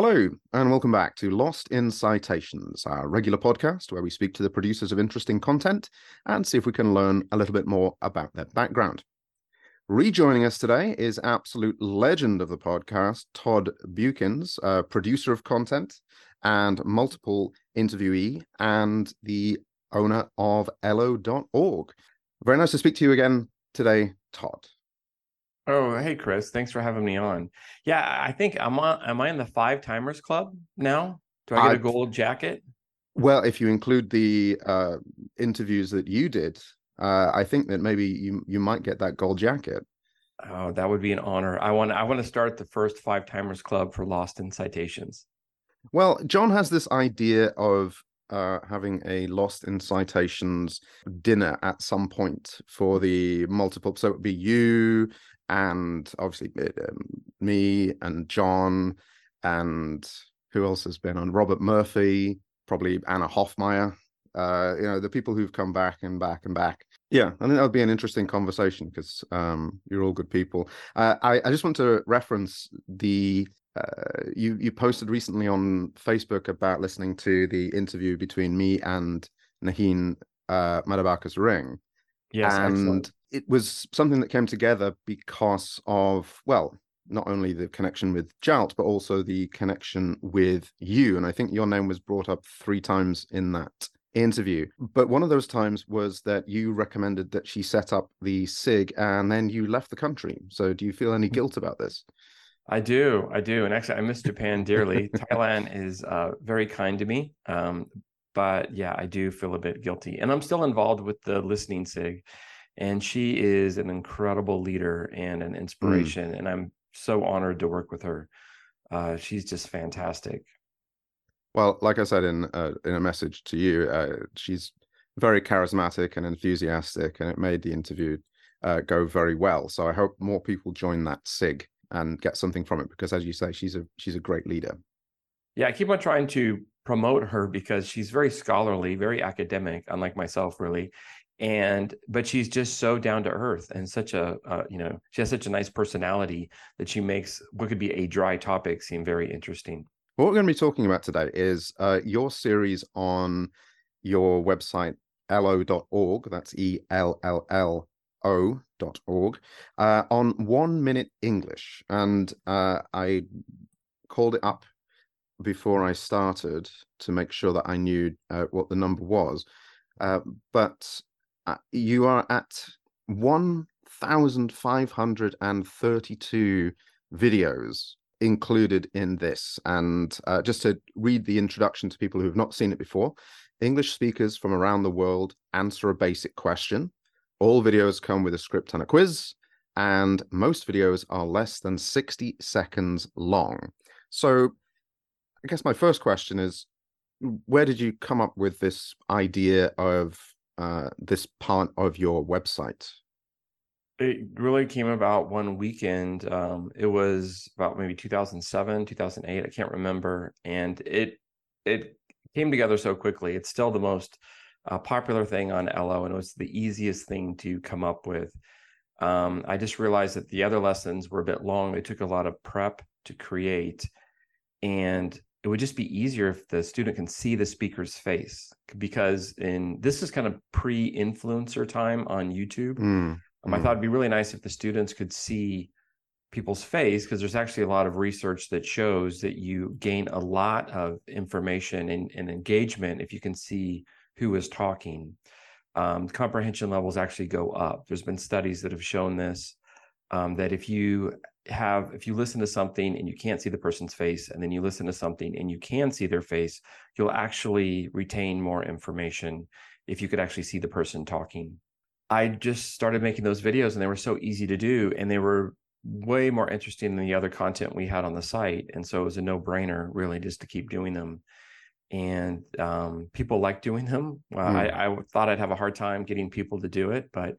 Hello, and welcome back to Lost in Citations, our regular podcast where we speak to the producers of interesting content and see if we can learn a little bit more about their background. Rejoining us today is absolute legend of the podcast, Todd Beuckens, producer of content and multiple interviewee, and the owner of ELLLO.org. Very nice to speak to you again today, Todd. Oh, hey Chris, thanks for having me on. Yeah, I think I'm on. Am I in the five timers club now? Do I get I, a gold jacket? Well, if you include the uh, interviews that you did, uh, I think that maybe you you might get that gold jacket. Oh, that would be an honor. I want I want to start the first five timers club for Lost in Citations. Well, John has this idea of uh, having a Lost in Citations dinner at some point for the multiple. So it would be you and obviously um, me and John and who else has been on Robert Murphy, probably Anna Hoffmeyer. Uh, you know, the people who've come back and back and back. Yeah, I think that would be an interesting conversation because um, you're all good people. Uh, I, I just want to reference the uh, you you posted recently on Facebook about listening to the interview between me and Naheen uh, Madarbakus-Ring. Yes, and excellent it was something that came together because of well not only the connection with Jalt, but also the connection with you. And I think your name was brought up three times in that interview. But one of those times was that you recommended that she set up the SIG and then you left the country. So do you feel any mm. guilt about this? I do. I do. And actually, I miss Japan dearly. Thailand is uh, very kind to me. Um, but yeah, I do feel a bit guilty. And I'm still involved with the listening SIG and she is an incredible leader and an mm. inspiration mm. and i'm so honored to work with her uh, she's just fantastic well like i said in uh, in a message to you uh, she's very charismatic and enthusiastic and it made the interview uh, go very well so i hope more people join that sig and get something from it because as you say she's a she's a great leader yeah i keep on trying to promote her because she's very scholarly very academic unlike myself really. And but she's just so down to earth and such a uh, you know she has such a nice personality that she makes what could be a dry topic seem very interesting. What we're going to be talking about today is uh, your series on your website elllo.org that's e-l-l-l o.org uh, on one minute english. And uh, i called it up before i started to make sure that i knew uh, what the number was uh, but uh, you are at 1,532 videos included in this. And uh, just to read the introduction to people who have not seen it before English speakers from around the world answer a basic question. All videos come with a script and a quiz, and most videos are less than 60 seconds long. So, I guess my first question is where did you come up with this idea of uh, this part of your website? It really came about one weekend. Um, it was about maybe 2007, 2008. I can't remember, and it it came together so quickly. It's still the most uh, popular thing on ELLLO, and it was the easiest thing to come up with. Um, I just realized that the other lessons were a bit long. They took a lot of prep to create, and it would just be easier if the student can see the speaker's face because in this is kind of pre-influencer time on YouTube. Mm, um, I thought it'd be really nice if the students could see people's face because there's actually a lot of research that shows that you gain a lot of information and, and engagement if you can see who is talking. Um, comprehension levels actually go up. There's been studies that have shown this um, that if you have if you listen to something and you can't see the person's face and then you listen to something and you can see their face you'll actually retain more information if you could actually see the person talking. I just started making those videos and they were so easy to do and they were way more interesting than the other content we had on the site and so it was a no-brainer really just to keep doing them. And um, people like doing them. Mm. I, I thought i'd have a hard time getting people to do it but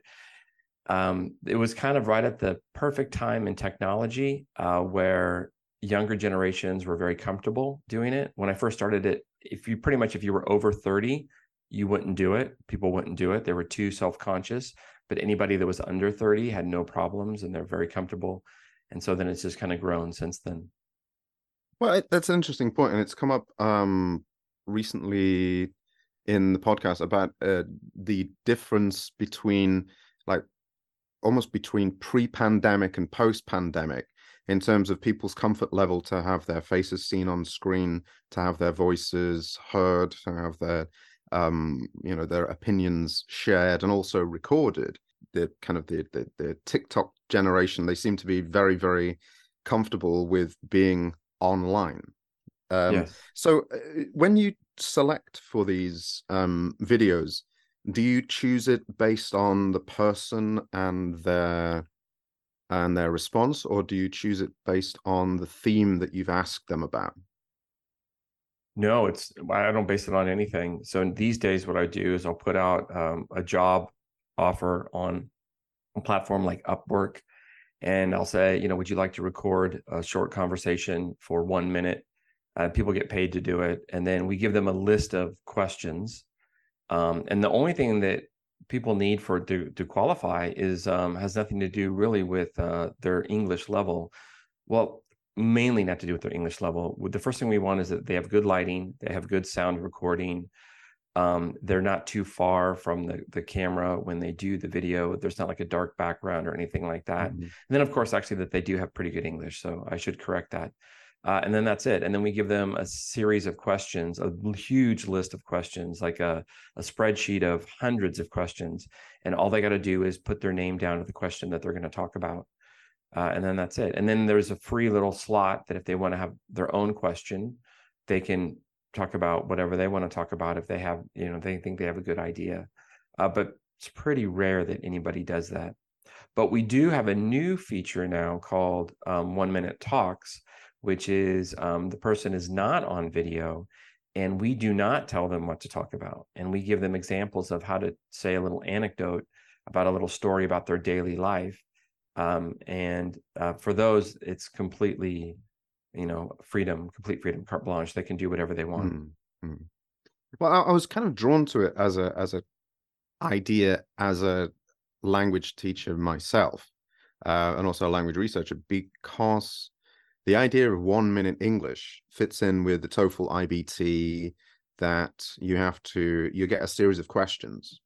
um, it was kind of right at the perfect time in technology uh, where younger generations were very comfortable doing it. When I first started it, if you pretty much if you were over 30, you wouldn't do it. People wouldn't do it. They were too self-conscious. But anybody that was under 30 had no problems and they're very comfortable. And so then it's just kind of grown since then. Well, that's an interesting point, and it's come up um, recently in the podcast about uh, the difference between like almost between pre-pandemic and post-pandemic in terms of people's comfort level to have their faces seen on screen, to have their voices heard, to have their um, you know their opinions shared and also recorded. The kind of the, the the TikTok generation, they seem to be very very comfortable with being online. Um, yes. So uh, when you select for these um, videos, do you choose it based on the person and their and their response, or do you choose it based on the theme that you've asked them about? No, it's I don't base it on anything. So these days, what I do is I'll put out um, a job offer on a platform like Upwork, and I'll say, you know, would you like to record a short conversation for one minute? Uh, people get paid to do it, and then we give them a list of questions. Um, and the only thing that people need for to, to qualify is um, has nothing to do really with uh, their English level. Well, mainly not to do with their English level. The first thing we want is that they have good lighting, they have good sound recording, um, they're not too far from the, the camera when they do the video. There's not like a dark background or anything like that. Mm-hmm. And then, of course, actually, that they do have pretty good English. So I should correct that. Uh, and then that's it. And then we give them a series of questions, a huge list of questions, like a, a spreadsheet of hundreds of questions. And all they got to do is put their name down to the question that they're going to talk about. Uh, and then that's it. And then there's a free little slot that if they want to have their own question, they can talk about whatever they want to talk about if they have you know they think they have a good idea uh, but it's pretty rare that anybody does that but we do have a new feature now called um, one minute talks which is um, the person is not on video and we do not tell them what to talk about. And we give them examples of how to say a little anecdote about a little story about their daily life um, and uh, for those it's completely you know freedom complete freedom carte blanche. They can do whatever they want. Mm-hmm. well I, I, was kind of drawn to it as a as a idea as a language teacher myself uh, and also a language researcher because the idea of one minute english fits in with the toefl ibt that you have to you get a series of questions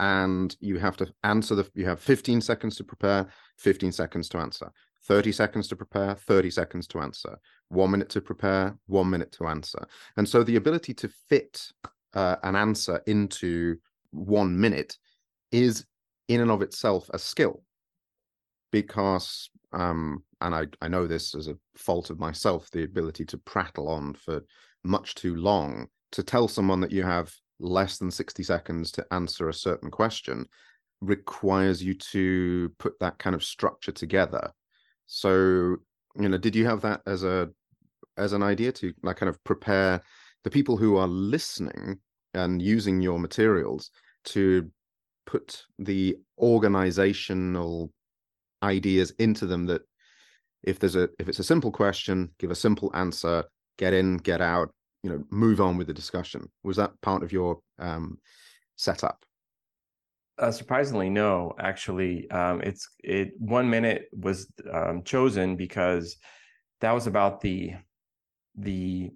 and you have to answer the you have 15 seconds to prepare 15 seconds to answer 30 seconds to prepare, 30 seconds to answer, one minute to prepare, one minute to answer. And so the ability to fit uh, an answer into one minute is in and of itself a skill because um and I, I know this as a fault of myself the ability to prattle on for much too long. To tell someone that you have less than 60 seconds to answer a certain question requires you to put that kind of structure together. So, you know, did you have that as a as an idea to like kind of prepare the people who are listening and using your materials to put the organizational ideas into them that if there's a if it's a simple question give a simple answer get in get out you know move on with the discussion was that part of your um setup uh, surprisingly, no. Actually, um, it's it. One minute was um, chosen because that was about the the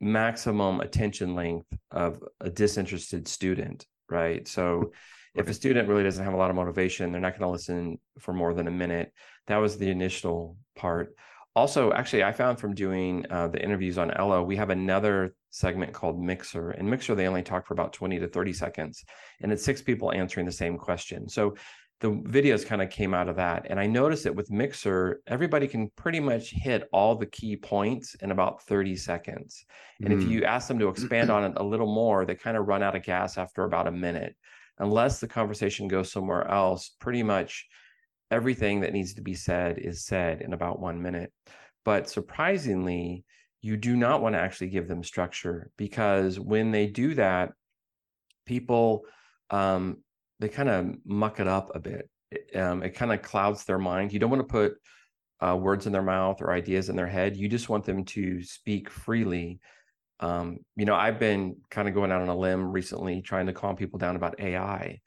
maximum attention length of a disinterested student, right? So, if a student really doesn't have a lot of motivation, they're not going to listen for more than a minute. That was the initial part. Also, actually, I found from doing uh, the interviews on ELLLO, we have another segment called Mixer. And Mixer, they only talk for about 20 to 30 seconds. And it's six people answering the same question. So the videos kind of came out of that. And I noticed that with Mixer, everybody can pretty much hit all the key points in about 30 seconds. And mm. if you ask them to expand on it a little more, they kind of run out of gas after about a minute. Unless the conversation goes somewhere else, pretty much everything that needs to be said is said in about one minute. But surprisingly, you do not want to actually give them structure because when they do that, people um, they kind of muck it up a bit. It, um, it kind of clouds their mind. You don't want to put uh, words in their mouth or ideas in their head. You just want them to speak freely. Um, you know, I've been kind of going out on a limb recently, trying to calm people down about AI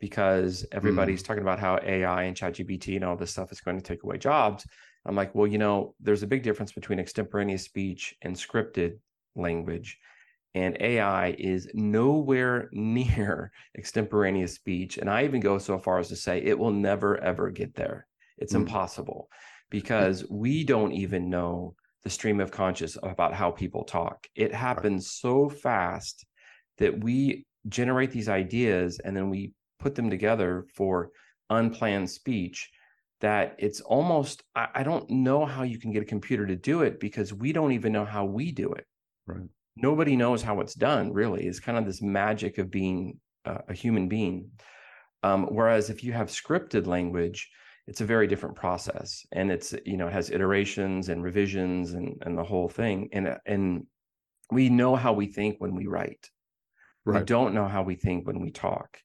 because everybody's mm. talking about how AI and ChatGPT and all this stuff is going to take away jobs. I'm like, well, you know, there's a big difference between extemporaneous speech and scripted language. And AI is nowhere near extemporaneous speech. And I even go so far as to say it will never, ever get there. It's mm. impossible because we don't even know the stream of conscious about how people talk. It happens right. so fast that we generate these ideas and then we put them together for unplanned speech that it's almost I, I, don't know how you can get a computer to do it because we don't even know how we do it right nobody knows how it's done really it's kind of this magic of being uh, a human being um, whereas if you have scripted language it's a very different process and it's you know it has iterations and revisions and and the whole thing and and we know how we think when we write right. we don't know how we think when we talk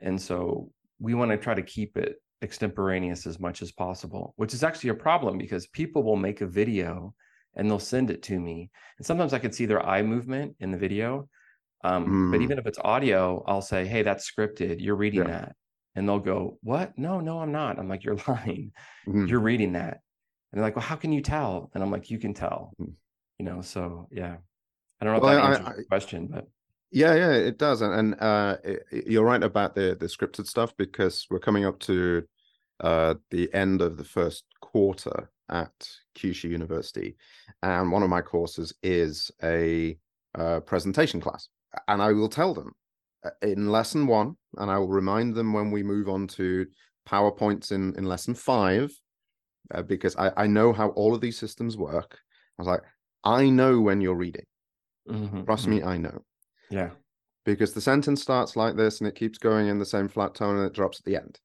and so we want to try to keep it extemporaneous as much as possible which is actually a problem because people will make a video and they'll send it to me and sometimes i can see their eye movement in the video um, mm. but even if it's audio i'll say hey that's scripted you're reading yeah. that and they'll go, What? No, no, I'm not. I'm like, You're lying. Mm-hmm. You're reading that. And they're like, Well, how can you tell? And I'm like, You can tell. Mm-hmm. You know, so yeah. I don't know well, if that I, answers I, the question, but yeah, yeah, it does. And, and uh, it, you're right about the the scripted stuff because we're coming up to uh, the end of the first quarter at Kyushu University, and one of my courses is a uh, presentation class, and I will tell them in lesson one, and I will remind them when we move on to PowerPoints in, in lesson five, uh, because I, I know how all of these systems work. I was like, I know when you're reading. Mm-hmm, Trust mm-hmm. me, I know. Yeah. Because the sentence starts like this and it keeps going in the same flat tone and it drops at the end.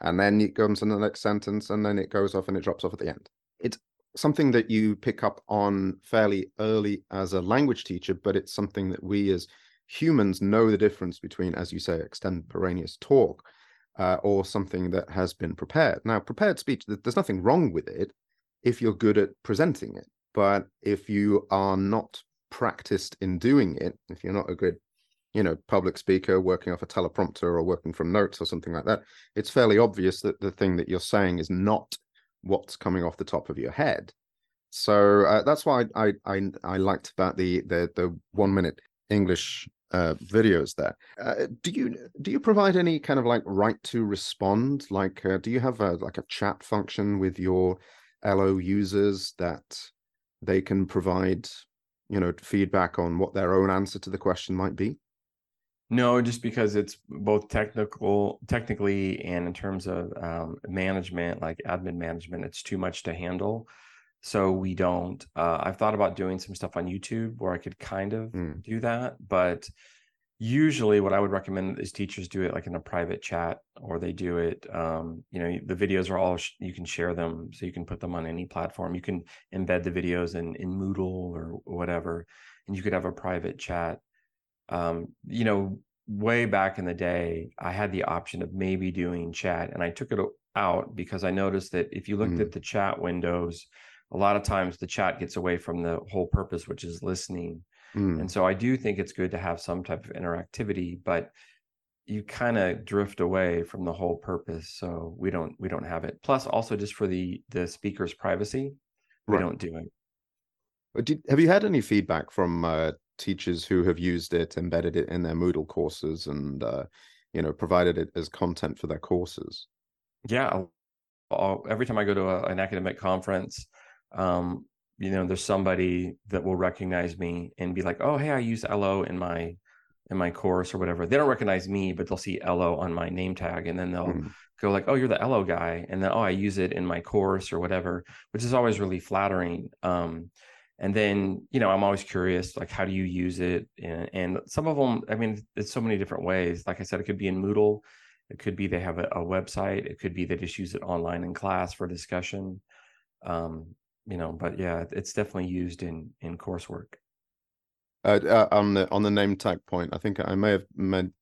And then it comes in the next sentence and then it goes off and it drops off at the end. It's something that you pick up on fairly early as a language teacher, but it's something that we as humans know the difference between, as you say, extemporaneous talk uh, or something that has been prepared. Now, prepared speech, there's nothing wrong with it if you're good at presenting it. But if you are not practiced in doing it, if you're not a good, you know, public speaker working off a teleprompter or working from notes or something like that, it's fairly obvious that the thing that you're saying is not what's coming off the top of your head. So uh, that's why I, I I liked about the the the one minute English uh, videos there. Uh, do you do you provide any kind of like right to respond? Like, uh, do you have a like a chat function with your ELLLO users that they can provide, you know, feedback on what their own answer to the question might be? No, just because it's both technical, technically, and in terms of um, management, like admin management, it's too much to handle so we don't uh, i've thought about doing some stuff on youtube where i could kind of mm. do that but usually what i would recommend is teachers do it like in a private chat or they do it um, you know the videos are all sh- you can share them so you can put them on any platform you can embed the videos in in moodle or whatever and you could have a private chat um, you know way back in the day i had the option of maybe doing chat and i took it out because i noticed that if you looked mm. at the chat windows a lot of times the chat gets away from the whole purpose, which is listening. Mm. And so I do think it's good to have some type of interactivity, but you kind of drift away from the whole purpose. So we don't we don't have it. Plus, also just for the the speaker's privacy, we right. don't do it. Did, have you had any feedback from uh, teachers who have used it, embedded it in their Moodle courses, and uh, you know provided it as content for their courses? Yeah, I'll, every time I go to a, an academic conference, um, you know, there's somebody that will recognize me and be like, "Oh, hey, I use ELLLO in my in my course or whatever." They don't recognize me, but they'll see ELLLO on my name tag, and then they'll mm. go like, "Oh, you're the ELLLO guy," and then, "Oh, I use it in my course or whatever," which is always really flattering. Um, and then, you know, I'm always curious, like, how do you use it? And, and some of them, I mean, it's so many different ways. Like I said, it could be in Moodle. It could be they have a, a website. It could be they just use it online in class for discussion. Um, you know but yeah it's definitely used in in coursework. Uh, uh, on the on the name tag point i think i may have meant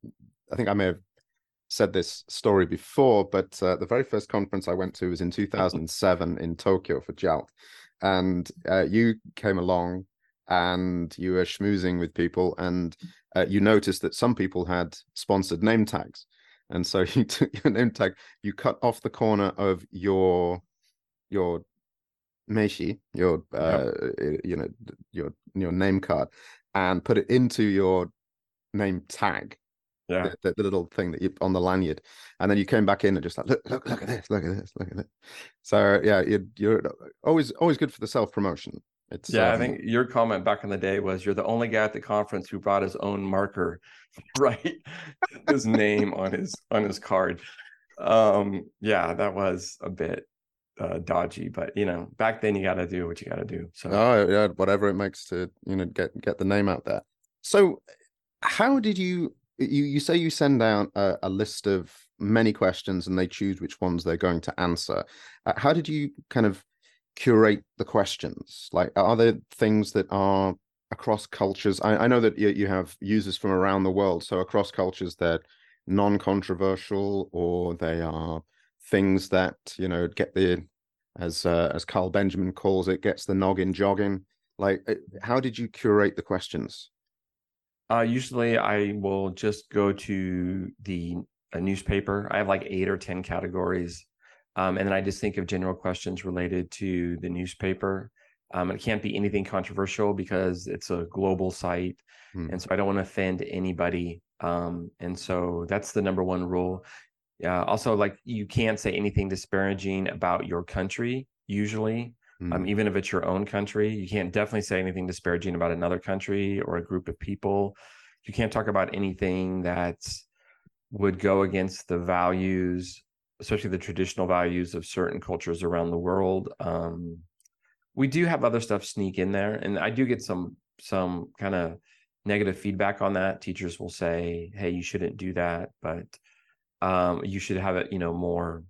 i think i may have said this story before but uh, the very first conference i went to was in 2007 in tokyo for JALT and uh, you came along and you were schmoozing with people and uh, you noticed that some people had sponsored name tags and so you took your name tag you cut off the corner of your your Meishi, your uh, yep. you know your your name card, and put it into your name tag. Yeah, the, the, little thing that you on the lanyard, and then you came back in and just like look, look, look at this, look at this, look at this. So yeah, you're, you're always always good for the self promotion. It's yeah. Um, I think your comment back in the day was you're the only guy at the conference who brought his own marker, right? his name on his on his card. Um, yeah, that was a bit uh, dodgy, but you know, back then you got to do what you got to do. So oh yeah, whatever it makes to you know get get the name out there. So how did you you you say you send out a, a list of many questions and they choose which ones they're going to answer? Uh, how did you kind of curate the questions? Like, are there things that are across cultures? I, I know that you, you have users from around the world, so across cultures that non-controversial or they are things that you know get the as uh, as Carl Benjamin calls it gets the noggin jogging like uh, how did you curate the questions uh, usually i will just go to the a newspaper i have like eight or ten categories um, and then i just think of general questions related to the newspaper um, it can't be anything controversial because it's a global site hmm. and so i don't want to offend anybody um, and so that's the number one rule. Yeah. Also, like you can't say anything disparaging about your country usually. Mm. Um, even if it's your own country, you can't definitely say anything disparaging about another country or a group of people. You can't talk about anything that would go against the values, especially the traditional values of certain cultures around the world. Um, we do have other stuff sneak in there, and I do get some some kind of negative feedback on that teachers will say hey you shouldn't do that but um, you should have it you know more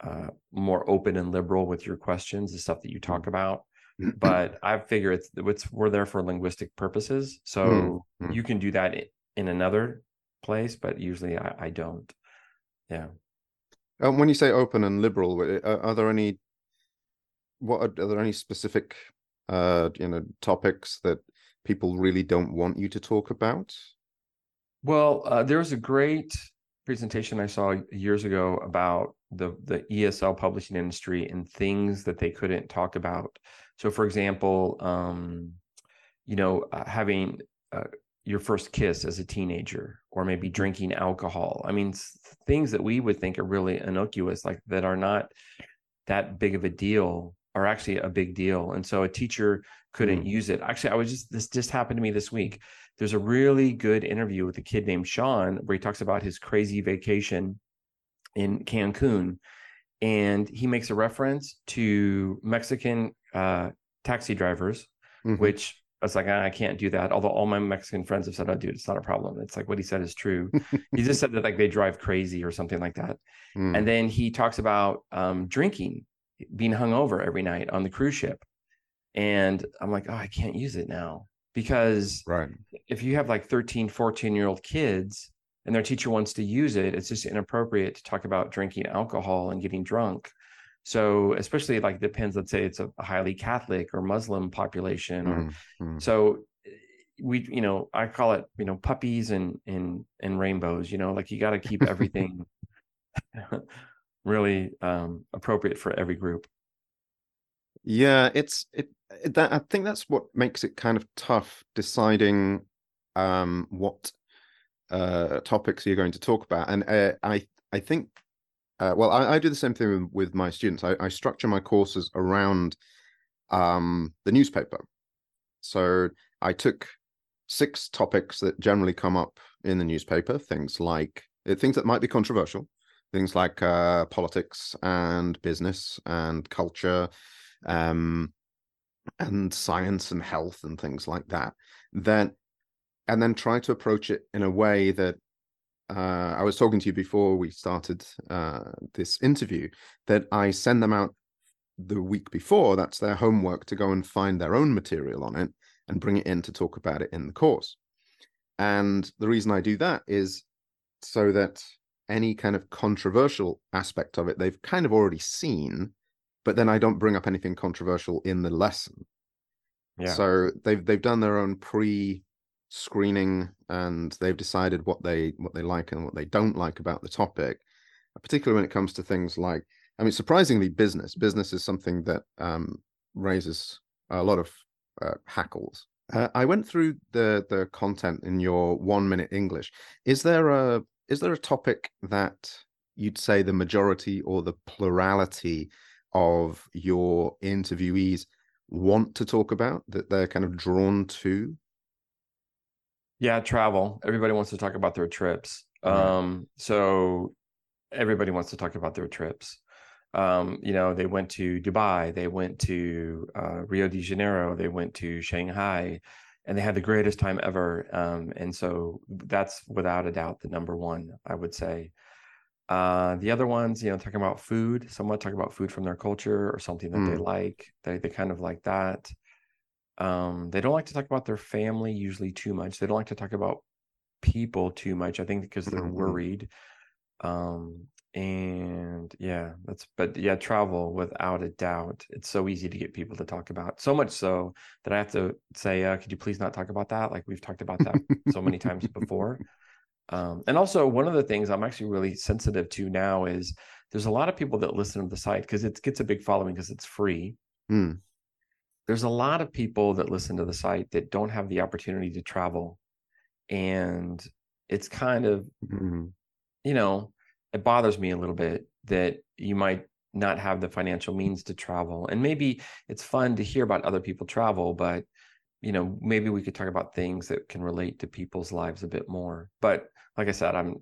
uh, more open and liberal with your questions the stuff that you talk mm. about but i figure it's it's we're there for linguistic purposes so mm-hmm. you can do that in another place but usually i, I don't yeah um, when you say open and liberal are, are there any what are, are there any specific uh you know topics that people really don't want you to talk about? Well, uh, there was a great presentation I saw years ago about the the ESL publishing industry and things that they couldn't talk about. So, for example, um, you know, uh, having uh, your first kiss as a teenager, or maybe drinking alcohol. I mean, things that we would think are really innocuous, like that are not that big of a deal, are actually a big deal. And so, a teacher couldn't mm. use it. Actually, I was just this just happened to me this week. There's a really good interview with a kid named Sean where he talks about his crazy vacation in Cancun, and he makes a reference to Mexican uh, taxi drivers, mm-hmm. which I was like, ah, I can't do that. Although all my Mexican friends have said, "Oh, dude, it's not a problem." It's like what he said is true. he just said that like they drive crazy or something like that. Mm. And then he talks about um, drinking, being hungover every night on the cruise ship and i'm like oh i can't use it now because right. if you have like 13 14 year old kids and their teacher wants to use it it's just inappropriate to talk about drinking alcohol and getting drunk. So especially like depends let's say it's a highly catholic or muslim population or mm-hmm. so we you know i call it you know puppies and and and rainbows you know like you got to keep everything really um appropriate for every group yeah it's it that I think that's what makes it kind of tough deciding um, what uh, topics you're going to talk about. And uh, I I think uh, well I, I, do the same thing with, with my students. I, I, structure my courses around um, the newspaper. So I took six topics that generally come up in the newspaper. Things like uh, things that might be controversial. Things like uh, politics and business and culture. Um, and science and health and things like that then and then try to approach it in a way that uh, I was talking to you before we started uh, this interview that I send them out the week before. That's their homework to go and find their own material on it and bring it in to talk about it in the course. And the reason I do that is so that any kind of controversial aspect of it they've kind of already seen but then I don't bring up anything controversial in the lesson. Yeah. So they've they've done their own pre screening and they've decided what they what they like and what they don't like about the topic particularly when it comes to things like I mean, surprisingly, business. Business is something that um, raises a lot of uh, hackles. Uh, I went through the the content in your one minute English. Is there a is there a topic that you'd say the majority or the plurality of your interviewees want to talk about that they're kind of drawn to? Yeah, travel. Everybody wants to talk about their trips. Right. Um, so everybody wants to talk about their trips. Um, you know, they went to Dubai, they went to uh, Rio de Janeiro, they went to Shanghai, and they had the greatest time ever. Um, and so that's without a doubt the number one, I would say. Uh, the other ones, you know, talking about food, someone talk about food from their culture or something that they Mm. like. They they kind of like that. Um, they don't like to talk about their family usually too much. They don't like to talk about people too much. I think because they're Mhm. worried. Um, and yeah, that's but yeah, travel without a doubt. It's so easy to get people to talk about. So much so that I have to say, uh, could you please not talk about that? Like we've talked about that so many times before. Um, and also one of the things I'm actually really sensitive to now is there's a lot of people that listen to the site because it gets a big following because it's free. Mm. There's a lot of people that listen to the site that don't have the opportunity to travel. And it's kind of, Mm. you know, it bothers me a little bit that you might not have the financial means to travel. And maybe it's fun to hear about other people travel, but you know, maybe we could talk about things that can relate to people's lives a bit more. But like I said, I'm,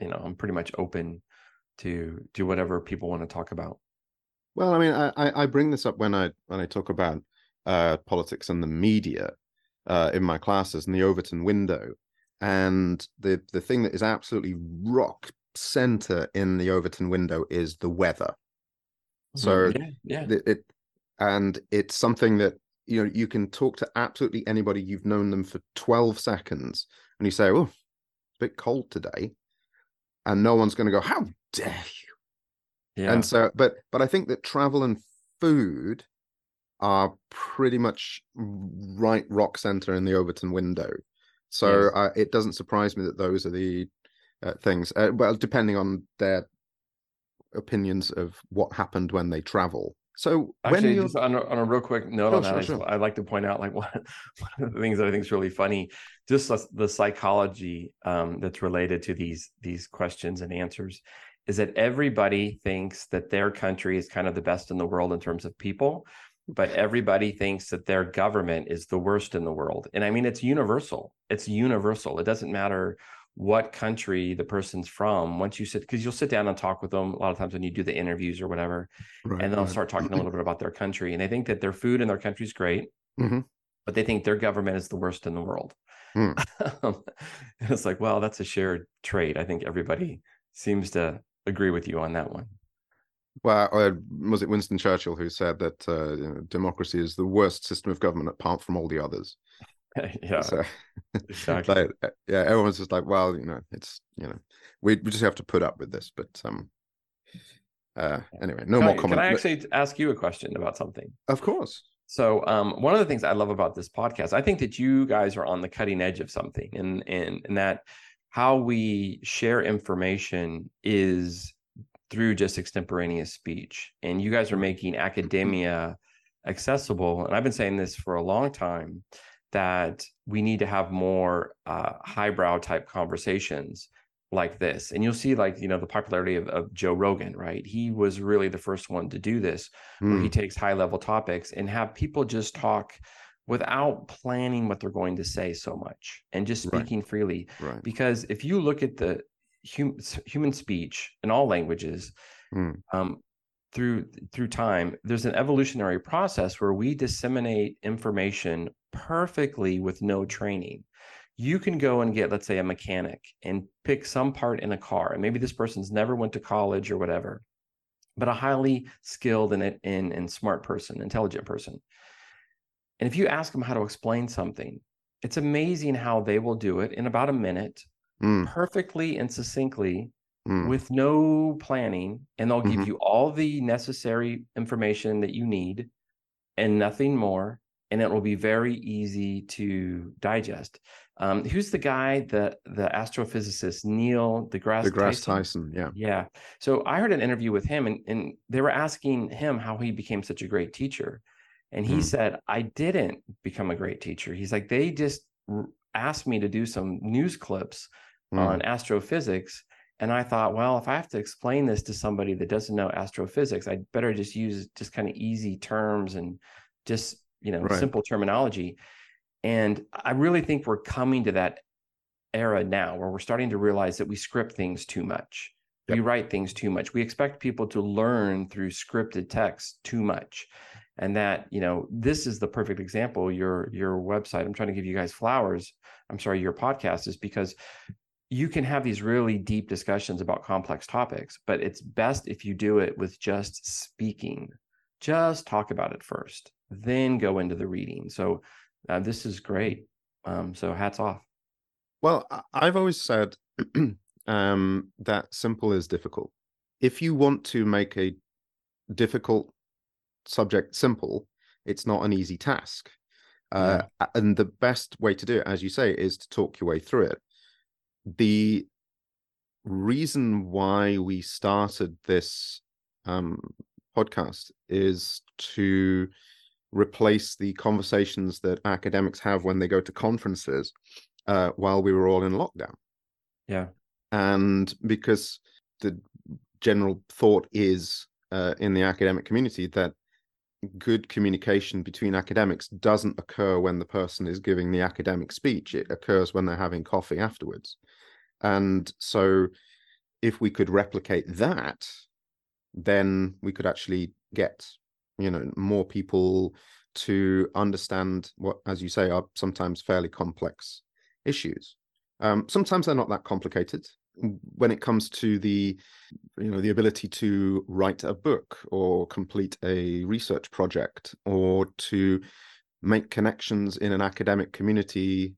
you know, I'm pretty much open to to whatever people want to talk about. Well, I mean, I, I bring this up when I when I talk about uh, politics and the media uh, in my classes and the Overton window, and the the thing that is absolutely rock center in the Overton window is the weather. So yeah, yeah, it, it and it's something that you know you can talk to absolutely anybody you've known them for 12 seconds and you say oh it's a bit cold today and no one's going to go how dare you yeah. and so but but i think that travel and food are pretty much right rock center in the overton window so Yes. uh, it doesn't surprise me that those are the uh, things uh, well depending on their opinions of what happened when they travel so when Actually, you just on a, on a real quick note Sure, on that, sure, I. I'd like to point out like one, one of the things that I think is really funny, just the, the psychology um, that's related to these these questions and answers, is that everybody thinks that their country is kind of the best in the world in terms of people, but everybody thinks that their government is the worst in the world. And I mean, it's universal. It's universal. It doesn't matter what country the person's from. Once you sit, because you'll sit down and talk with them a lot of times when you do the interviews or whatever right, and they'll right. start talking a little bit about their country and they think that their food in their country is great Mhm. but they think their government is the worst in the world and it's like well that's a shared trait i think everybody seems to agree with you on that one Well, uh, was it Winston Churchill who said that uh, you know, democracy is the worst system of government apart from all the others? yeah So, exactly like, yeah, everyone's just like, well, you know, it's you know, we we just have to put up with this. But um, uh, anyway, no can, more I, comment. can I But- actually ask you a question about something Of course. So um, one of the things I love about this podcast, I think that you guys are on the cutting edge of something, and and and that how we share information is through just extemporaneous speech, and you guys are making academia accessible. And I've been saying this for a long time that we need to have more uh, highbrow type conversations like this and you'll see like you know the popularity of, of joe rogan right he was really the first one to do this where Mm, he takes high level topics and have people just talk without planning what they're going to say so much and just Right. speaking freely right. because if you look at the hum, human speech in all languages Mm. um, through through time there's an evolutionary process where we disseminate information perfectly with no training. You can go and get let's say a mechanic and pick some part in a car and maybe this person's never went to college or whatever but a highly skilled and, and, and smart person intelligent person. And if you ask them how to explain something it's amazing how they will do it in about a minute Mm, perfectly and succinctly mm, with no planning and they'll give Mhm. you all the necessary information that you need and nothing more and it will be very easy to digest. Um, who's the guy, the the astrophysicist Neil deGrasse, deGrasse Tyson? Tyson, yeah. Yeah. So I heard an interview with him, and, and they were asking him how he became such a great teacher. And he Hmm. said, I didn't become a great teacher. He's like, they just r- asked me to do some news clips Hmm. on astrophysics. And I thought, well, if I have to explain this to somebody that doesn't know astrophysics, I'd better just use just kind of easy terms and just, you know, Right. simple terminology. And I really think we're coming to that era now where we're starting to realize that we script things too much. We write things too much. We expect people to learn through scripted text too much. And that, you know, this is the perfect example. Your your website, I'm trying to give you guys flowers. I'm sorry, your podcast is because you can have these really deep discussions about complex topics, but it's best if you do it with just speaking. Just talk about it first, then go into the reading. So uh, this is great. Um, so hats off. Well, I've always said um, that simple is difficult. If you want to make a difficult subject simple, it's not an easy task. Uh, a- And the best way to do it, as you say, is to talk your way through it. The reason why we started this um, podcast is to replace the conversations that academics have when they go to conferences uh, while we were all in lockdown. Yeah. And because the general thought is uh, in the academic community that good communication between academics doesn't occur when the person is giving the academic speech, it occurs when they're having coffee afterwards. And so, if we could replicate that, then we could actually get you know more people to understand what as you say are sometimes fairly complex issues. Um, sometimes they're not that complicated when it comes to the you know the ability to write a book or complete a research project or to make connections in an academic community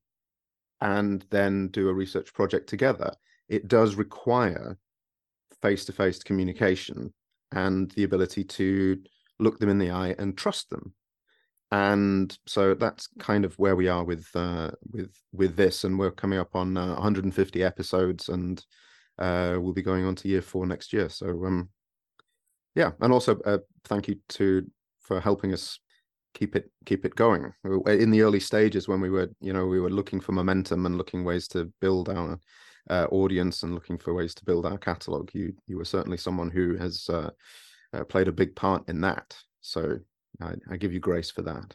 and then do a research project together it does require face-to-face communication and the ability to look them in the eye and trust them and so that's kind of where we are with uh, with with this and we're coming up on uh, 150 episodes and uh, we'll be going on to year four next year. So um yeah and also uh, thank you to for helping us keep it keep it going. In the early stages when we were you know we were looking for momentum and looking ways to build our uh, audience and looking for ways to build our catalog you you were certainly someone who has uh, uh, played a big part in that. So I, I give you grace for that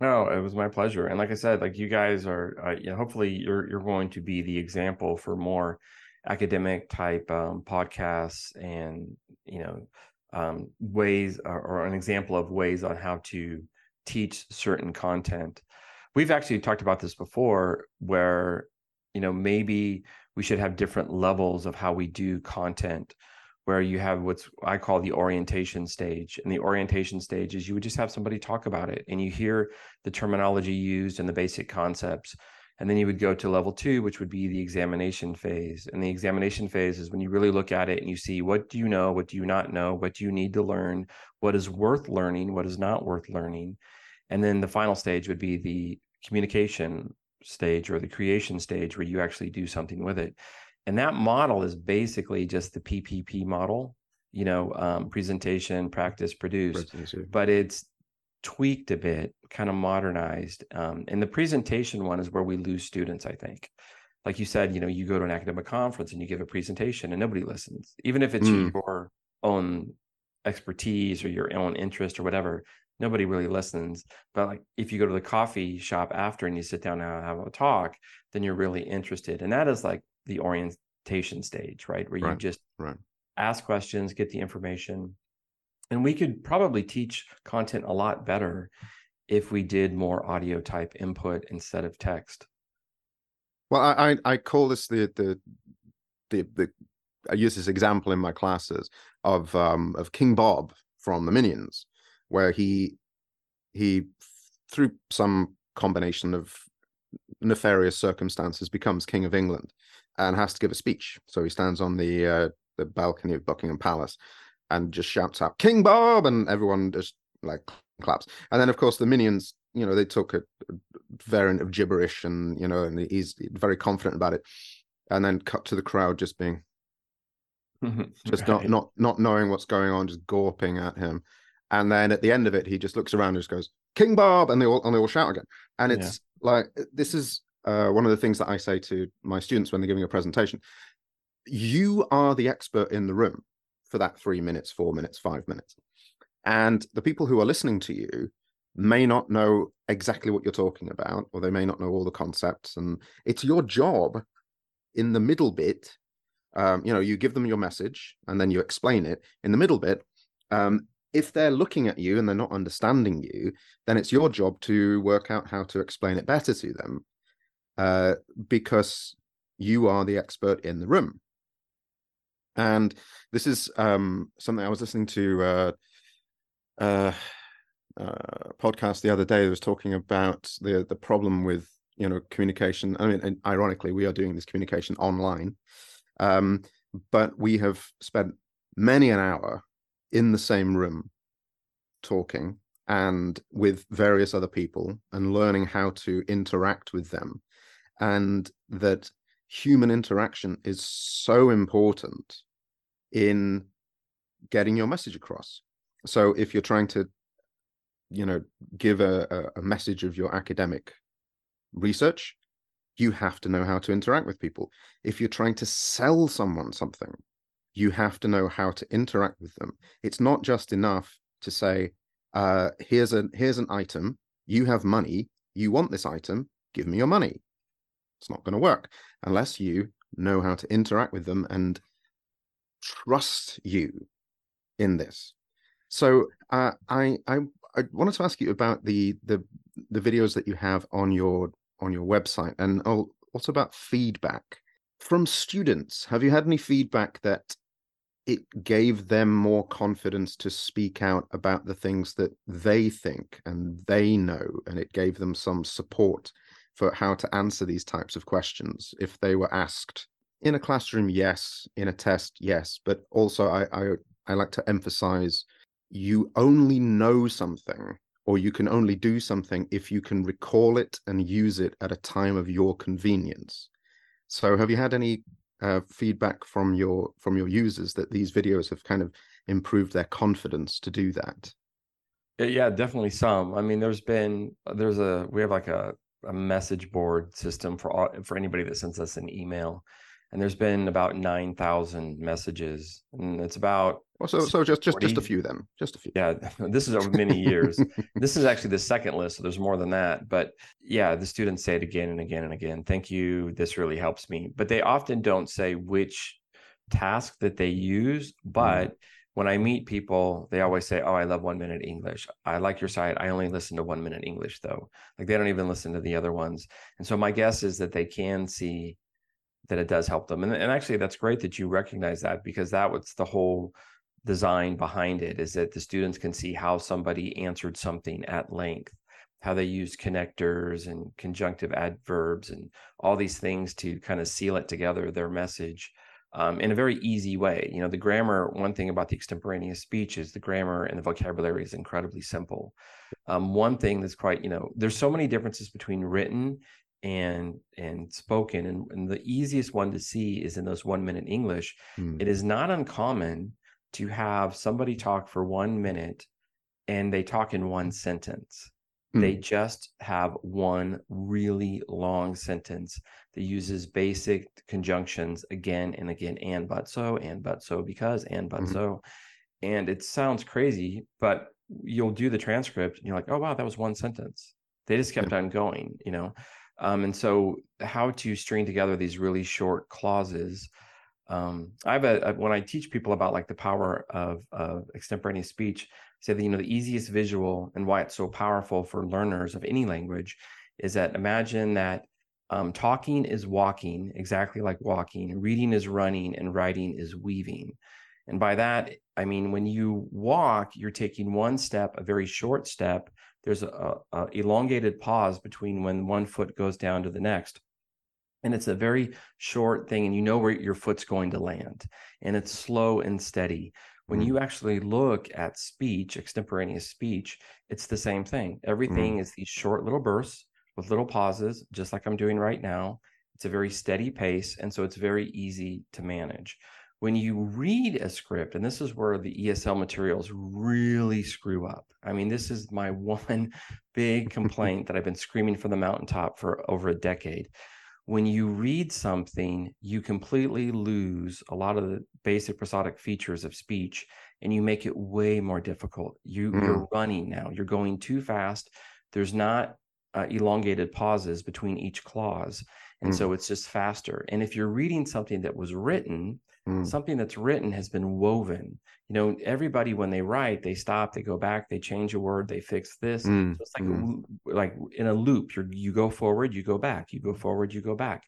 No, it was my pleasure. And like I said, like you guys are, uh, you know, hopefully you're you're going to be the example for more academic type um, podcasts and you know um, ways or, or an example of ways on how to teach certain content. We've actually talked about this before, where you know maybe we should have different levels of how we do content where you have what's I call the orientation stage. And the orientation stage is you would just have somebody talk about it and you hear the terminology used and the basic concepts. And then you would go to level two, which would be the examination phase. And the examination phase is when you really look at it and you see what do you know, what do you not know, what do you need to learn, what is worth learning, what is not worth learning. And then the final stage would be the communication stage or the creation stage where you actually do something with it. And that model is basically just the PPP model, you know, um, presentation, practice, produce, but it's tweaked a bit, kind of modernized. Um, and the presentation one is where we lose students, I think. Like you said, you know, you go to an academic conference and you give a presentation and nobody listens, even if it's Mm. your own expertise or your own interest or whatever. Nobody really listens. But like if you go to the coffee shop after and you sit down and have a talk, then you're really interested. And that is like the orientation stage, right? Where you Right. just right ask questions, get the information. And we could probably teach content a lot better if we did more audio type input instead of text. Well, I I, I call this the, the the the I use this example in my classes of um of King Bob from the Minions, where he he through some combination of nefarious circumstances becomes King of England and has to give a speech. So he stands on the uh, the balcony of Buckingham Palace and just shouts out King Bob, and everyone just like claps. And then of course the minions you know they talk a, a variant of gibberish and you know and he's very confident about it and then cut to the crowd just being just right. not not not knowing what's going on just gawping at him and then at the end of it he just looks around and just goes king bob and they all and they all shout again and it's yeah. like this is uh, one of the things that i say to my students when they're giving a presentation you are the expert in the room for that three minutes four minutes five minutes and the people who are listening to you may not know exactly what you're talking about, or they may not know all the concepts. And it's your job in the middle bit. Um, you know, you give them your message and then you explain it. In the middle bit, um, if they're looking at you and they're not understanding you, then it's your job to work out how to explain it better to them uh, because you are the expert in the room. And this is um, something I was listening to. Uh, uh, uh, podcast the other day that was talking about the the problem with you know communication. I mean, ironically, we are doing this communication online, um, but we have spent many an hour in the same room talking and with various other people and learning how to interact with them and that human interaction is so important in getting your message across. So if you're trying to you know give a, a message of your academic research you have to know how to interact with people. If you're trying to sell someone something you have to know how to interact with them. It's not just enough to say uh, here's a here's an item. You have money. You want this item. Give me your money it's not going to work unless you know how to interact with them and trust you in this so uh, I, I I wanted to ask you about the the the videos that you have on your on your website, and also about feedback from students. Have you had any feedback that it gave them more confidence to speak out about the things that they think and they know, and it gave them some support for how to answer these types of questions. If they were asked in a classroom yes in a test yes but also i i, I like to emphasize you only know something or you can only do something if you can recall it and use it at a time of your convenience. So have you had any uh, feedback from your from your users that these videos have kind of improved their confidence to do that? Yeah definitely some. I mean there's been there's a we have like a, a message board system for all, for anybody that sends us an email and there's been about 9000 messages and it's about well, so so just just just a few then just a few yeah this is over many years this is actually the second list so there's more than that but yeah the students say it again and again and again thank you this really helps me but they often don't say which task that they use mm-hmm. but mm. When i meet people they always say oh i love one minute english i like your site i only listen to one minute english though like they don't even listen to the other ones and so my guess is that they can see that it does help them. And, and actually, that's great that you recognize that because that was the whole design behind it is that the students can see how somebody answered something at length, how they used connectors and conjunctive adverbs and all these things to kind of seal it together, their message. Um, in a very easy way. You know, the grammar, one thing about the extemporaneous speech is the grammar and the vocabulary is incredibly simple. Um, one thing that's quite, you know, there's so many differences between written and and spoken and, and, the easiest one to see is in those one minute english mm. it is not uncommon to have somebody talk for one minute and they talk in one sentence mm. they just have one really long sentence that uses basic conjunctions again and again and but so and but so because and but mm-hmm. so and it sounds crazy but you'll do the transcript and you're like oh wow that was one sentence they just kept yeah. on going you know um, and so, how to string together these really short clauses. Um, I have a, a, when I teach people about like the power of, of extemporaneous speech, say that you know the easiest visual and why it's so powerful for learners of any language is that imagine that um, talking is walking exactly like walking, reading is running, and writing is weaving. And by that, I mean when you walk, you're taking one step, a very short step, there's a, a elongated pause between when one foot goes down to the next. And it's a very short thing and you know where your foot's going to land. And it's slow and steady When Mm. you actually look at speech, extemporaneous speech, it's the same thing. Everything is these short little bursts with little pauses, just like I'm doing right now. It's a very steady pace. And so it's very easy to manage. When you read a script, and this is where the ESL materials really screw up. I mean, this is my one big complaint that I've been screaming from the mountaintop for over a decade. When you read something, you completely lose a lot of the basic prosodic features of speech and you make it way more difficult. You, Mm. You're running now, you're going too fast. There's not uh, elongated pauses between each clause. And Mm. so it's just faster. And if you're reading something that was written, Mm. something that's written has been woven. You know, everybody when they write, they stop, they go back, they change a word, they fix this. Mm. So it's like a Mm. loo- like in a loop. You you go forward, you go back, you go forward, you go back.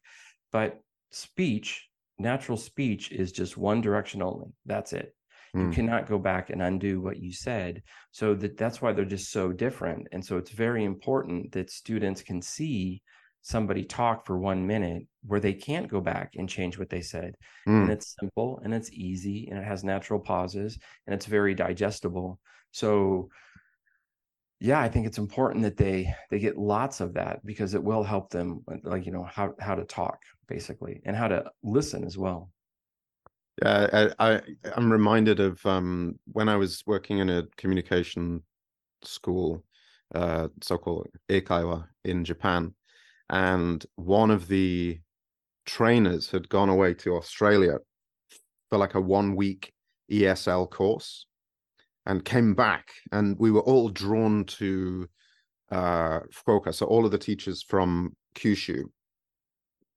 But speech, natural speech, is just one direction only. That's it. You Mm. cannot go back and undo what you said. So that that's why they're just so different. And so it's very important that students can see somebody talk for one minute where they can't go back and change what they said. And Mm. it's simple and it's easy and it has natural pauses and it's very digestible. So yeah i think it's important that they they get lots of that because it will help them like you know how how to talk basically and how to listen as well. Yeah, I, I I'm reminded of um when I was working in a communication school, uh, so-called Eikaiwa in Japan, and one of the trainers had gone away to Australia for like a one-week ESL course, and came back, and we were all drawn to uh Fukuoka. So all of the teachers from Kyushu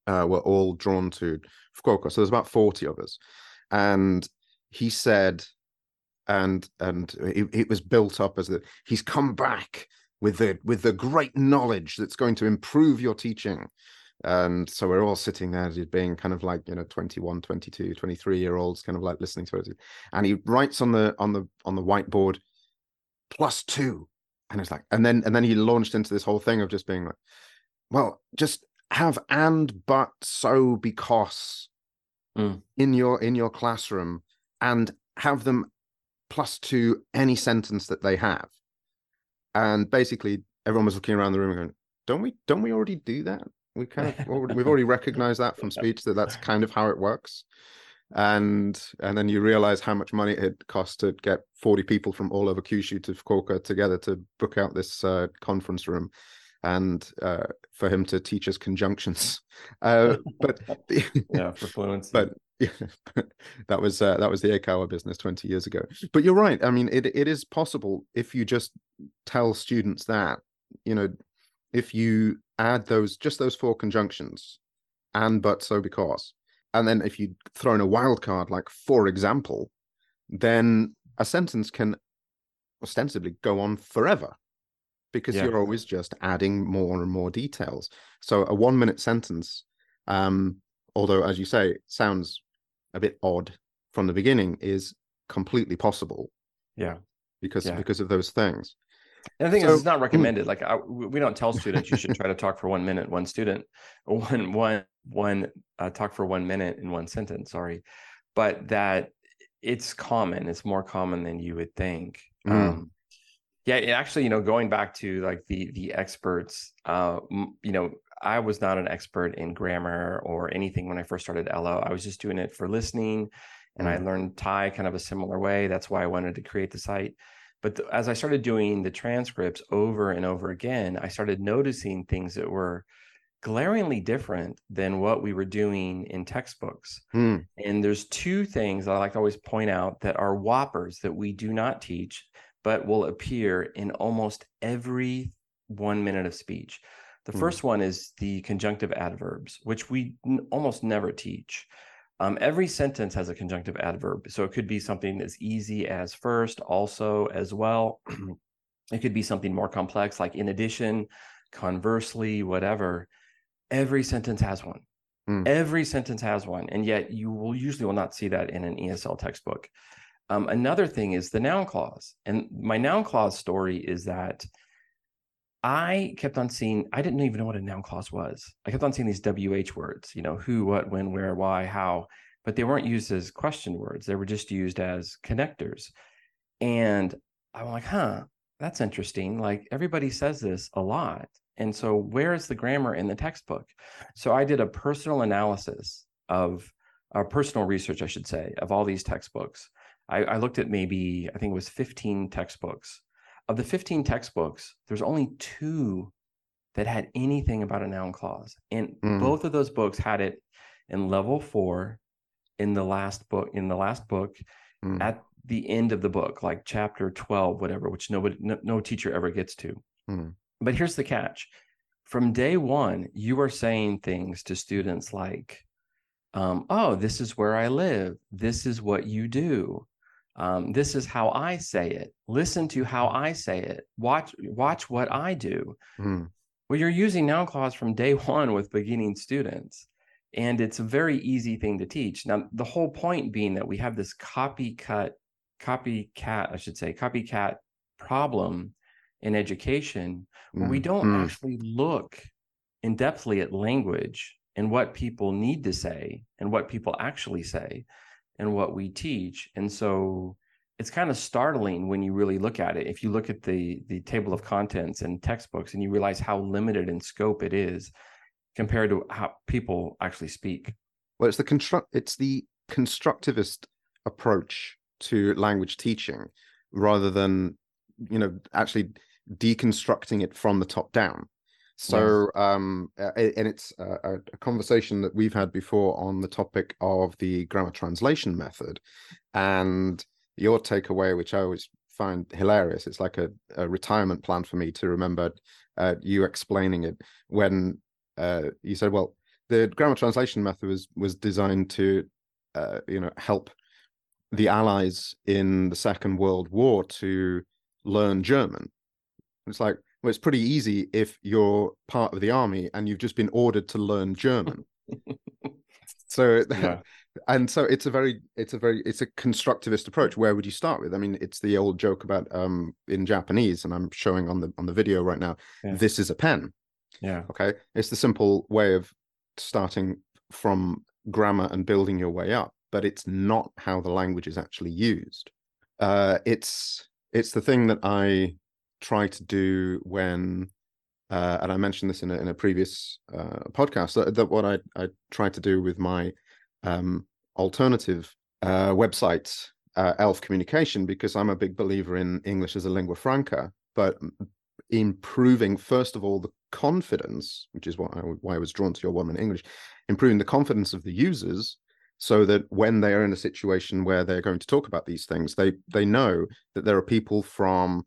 uh, were all drawn to Fukuoka. So there's about 40 of us. And he said, and and it, it was built up as that he's come back with the with the great knowledge that's going to improve your teaching. And so we're all sitting there being kind of like, you know, 21, 22, 23 year olds kind of like listening to it. And he writes on the on the on the whiteboard plus two. And it's like, and then and then he launched into this whole thing of just being like, well, just have and but so because Mm. in your in your classroom and have them plus to any sentence that they have and basically everyone was looking around the room and going don't we don't we already do that? We kind of already, we've already recognized that from speech that that's kind of how it works. And and then you realize how much money it had cost to get 40 people from all over Kyushu to Fukuoka together to book out this uh, conference room and uh, for him to teach us conjunctions. Uh, but yeah for fluency. but yeah, that was uh, that was the Eikaiwa business 20 years ago. But you're right. I mean, it it is possible if you just tell students that, you know, if you add those just those four conjunctions, and but so because, and then if you throw in a wild card like for example, then a sentence can ostensibly go on forever because Yeah. you're always just adding more and more details. So a one minute sentence, um, although as you say, sounds a bit odd from the beginning, is completely possible yeah because Yeah. because of those things. And the thing So- is, it's not recommended. Like I, we we don't tell students you should try to talk for one minute, one student, or one one one uh, talk for one minute in one sentence. Sorry, but that it's common. It's more common than you would think. Mm. Um, yeah, actually, you know, going back to like the the experts, uh, m- you know, I was not an expert in grammar or anything when I first started ELLLO. I was just doing it for listening, and I Mm. learned Thai kind of a similar way. That's why I wanted to create the site. But th- as I started doing the transcripts over and over again, I started noticing things that were glaringly different than what we were doing in textbooks. Mm. And there's two things I like to always point out that are whoppers that we do not teach, but will appear in almost every one minute of speech. The Hmm. first one is the conjunctive adverbs, which we n- almost never teach. Um, every sentence has a conjunctive adverb. So it could be something as easy as first, also, as well. it could be something more complex, like in addition, conversely, whatever. Every sentence has one. Mm. Every sentence has one, and yet you will usually will not see that in an ESL textbook. Um, another thing is the noun clause, and my noun clause story is that I kept on seeing. I didn't even know what a noun clause was. I kept on seeing these WH words, you know, who, what, when, where, why, how. but they weren't used as question words. They were just used as connectors. And I'm like, huh, that's interesting. Like everybody says this a lot. And so where is the grammar in the textbook? So I did a personal analysis of uh, personal research, I should say, of all these textbooks. I, I looked at maybe, I think it was 15 textbooks. Of the 15 textbooks, there's only two that had anything about a noun clause. And mm. both of those books had it in level four in the last book, in the last book mm. at the end of the book, like chapter 12, whatever, which nobody, no, no teacher ever gets to. Mm. But here's the catch from day one, you are saying things to students like, um, oh, this is where I live. This is what you do. Um, this is how I say it. Listen to how I say it. Watch, watch what I do. Mm. Well, you're using noun clause from day one with beginning students. And it's a very easy thing to teach. Now, the whole point being that we have this copycat, copycat, I should say, copycat problem in education where mm. we don't mm. actually look in depthly at language and what people need to say and what people actually say and what we teach. And so it's kind of startling when you really look at it. If you look at the the table of contents and textbooks and you realize how limited in scope it is compared to how people actually speak. Well, it's the construct it's the constructivist approach to language teaching rather than you know actually deconstructing it from the top down so, um, and it's a, a, conversation that we've had before on the topic of the grammar translation method, and your takeaway, which I always find hilarious. It's like a, a retirement plan for me to remember uh, you explaining it when uh, you said, "Well, the grammar translation method was was designed to, uh, you know, help the Allies in the Second World War to learn German." It's like well, it's pretty easy if you're part of the army and you've just been ordered to learn German. so yeah. and so it's a very it's a very it's a constructivist approach where would you start with i mean it's the old joke about um in japanese and i'm showing on the on the video right now yeah. this is a pen yeah okay it's the simple way of starting from grammar and building your way up but it's not how the language is actually used uh it's it's the thing that i try to do when uh, and I mentioned this in a, in a previous uh, podcast that, that, what I, I try to do with my um, alternative uh, website, uh, Elf Communication, because I'm a big believer in English as a lingua franca, but improving first of all the confidence, which is what I, why I was drawn to your one minute English, improving the confidence of the users so that when they are in a situation where they're going to talk about these things, they they know that there are people from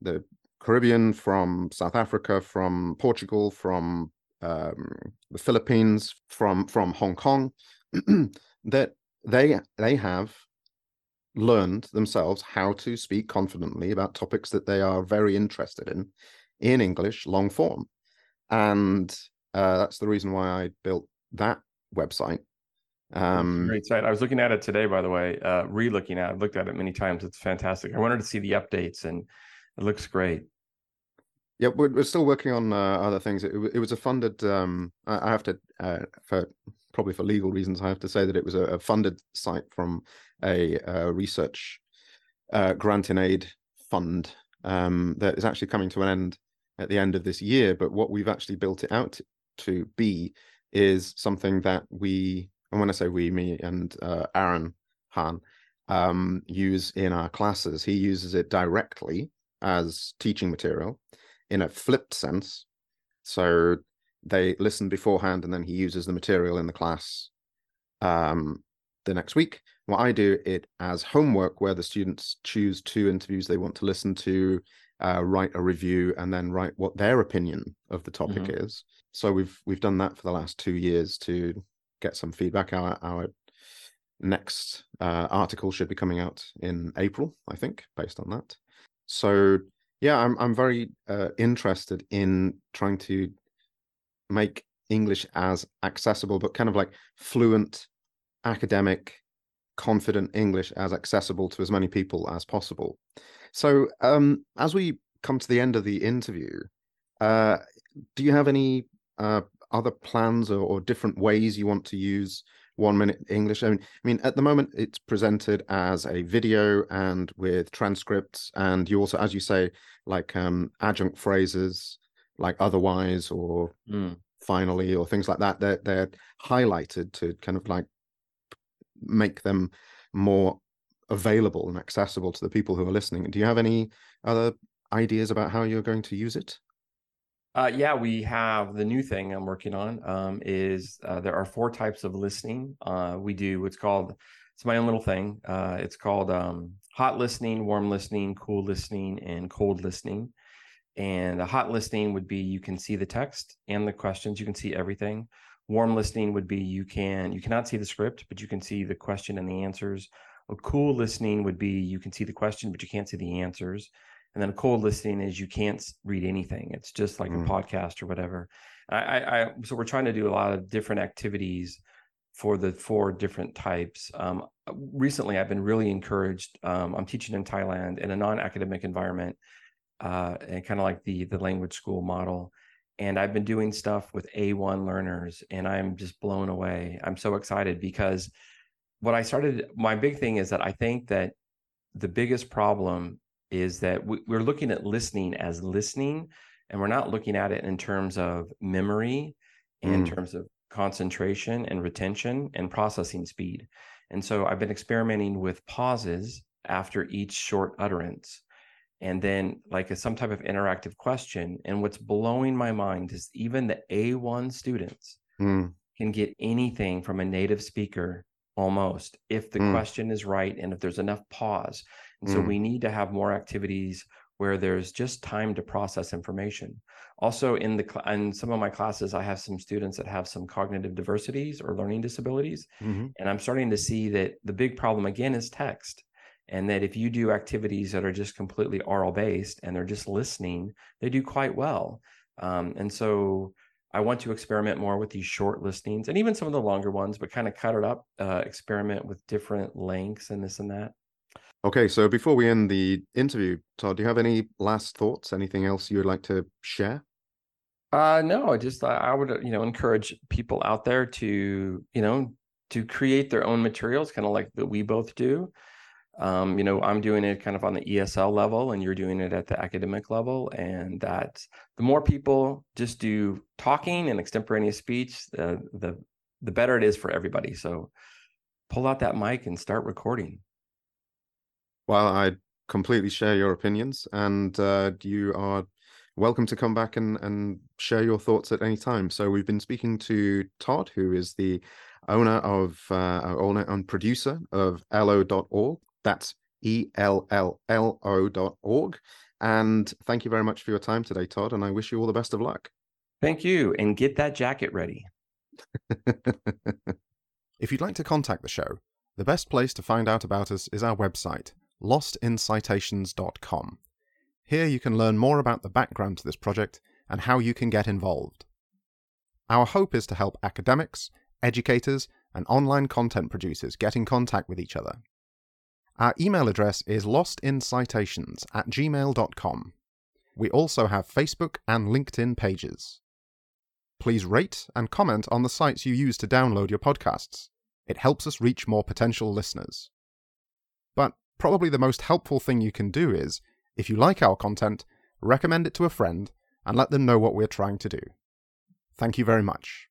the Caribbean, from South Africa, from Portugal, from um, the Philippines, from from Hong Kong, that they they have learned themselves how to speak confidently about topics that they are very interested in in English long form, and uh, that's the reason why I built that website. Um, Great site. I was looking at it today, by the way. Uh, re-looking at. it. I've looked at it many times. It's fantastic. I wanted to see the updates and it looks great. Yeah, we're, we're still working on uh, other things. It, it, was a funded. Um, I, have to, uh, for probably for legal reasons, I have to say that it was a, a funded site from a, a research uh, grant in aid fund um, that is actually coming to an end at the end of this year. But what we've actually built it out to be is something that we, and when I say we, me and uh, Aaron Hahn, um, use in our classes. He uses it directly as teaching material in a flipped sense. So they listen beforehand and then he uses the material in the class um, the next week. Well, I do it as homework where the students choose two interviews they want to listen to, uh, write a review, and then write what their opinion of the topic mm-hmm. is. So we've we've done that for the last two years to get some feedback. Our our next uh, article should be coming out in April, I think, based on that. So yeah, I'm I'm very uh, interested in trying to make English as accessible, but kind of like fluent, academic, confident English as accessible to as many people as possible. So, um, as we come to the end of the interview, uh, do you have any uh, other plans or, or, different ways you want to use one minute English. I mean, I mean, at the moment it's presented as a video and with transcripts, and you also, as you say, like um, adjunct phrases, like otherwise or Mm. finally or things like that. They're they're highlighted to kind of like make them more available and accessible to the people who are listening. Do you have any other ideas about how you're going to use it? Uh, yeah, we have the new thing I'm working on um, is uh, there are four types of listening. Uh, we do what's called it's my own little thing. Uh, it's called um, hot listening, warm listening, cool listening, and cold listening. And the hot listening would be you can see the text and the questions, you can see everything. Warm listening would be you can you cannot see the script, but you can see the question and the answers. A cool listening would be you can see the question, but you can't see the answers. And then a cold listening is you can't read anything. It's just like Mm. a podcast or whatever. I, I, I so we're trying to do a lot of different activities for the four different types. Um, recently, I've been really encouraged. Um, I'm teaching in Thailand in a non-academic environment, uh, and kind of like the the language school model. And I've been doing stuff with A1 learners, and I'm just blown away. I'm so excited because what I started. My big thing is that I think that the biggest problem is that we, we're looking at listening as listening, and we're not looking at it in terms of memory, in Mm. terms of concentration and retention and processing speed. And so I've been experimenting with pauses after each short utterance and then like a, some type of interactive question. And what's blowing my mind is even the A1 students Mm. can get anything from a native speaker almost if the Mm. question is right and if there's enough pause. And so Mm. we need to have more activities where there's just time to process information. Also, in the in some of my classes, I have some students that have some cognitive diversities or learning disabilities, Mhm. and I'm starting to see that the big problem again is text. And that if you do activities that are just completely oral based and they're just listening, they do quite well. Um, and so I want to experiment more with these short listings and even some of the longer ones, but kind of cut it up, uh, experiment with different lengths and this and that. Okay, so before we end the interview, Todd, do you have any last thoughts? Anything else you would like to share? Uh, no, I just I, would uh, you know encourage people out there to you know to create their own materials, kind of like that we both do. Um, you know, I'm doing it kind of on the ESL level, and you're doing it at the academic level, and that the more people just do talking and extemporaneous speech, the the better it is for everybody. So pull out that mic and start recording. Well, I completely share your opinions, and uh, you are welcome to come back and, and share your thoughts at any time. So we've been speaking to Todd, who is the owner of uh, owner and producer of ELLLO.org. That's E L L L O dot org. And thank you very much for your time today, Todd. And I wish you all the best of luck. Thank you, and get that jacket ready. if you'd like to contact the show, the best place to find out about us is our website, lostincitations.com. Here you can learn more about the background to this project and how you can get involved. Our hope is to help academics, educators, and online content producers get in contact with each other. Our email address is lostincitations at gmail.com. We also have Facebook and LinkedIn pages. Please rate and comment on the sites you use to download your podcasts. It helps us reach more potential listeners. Probably the most helpful thing you can do is, if you like our content, recommend it to a friend and let them know what we're trying to do. Thank you very much.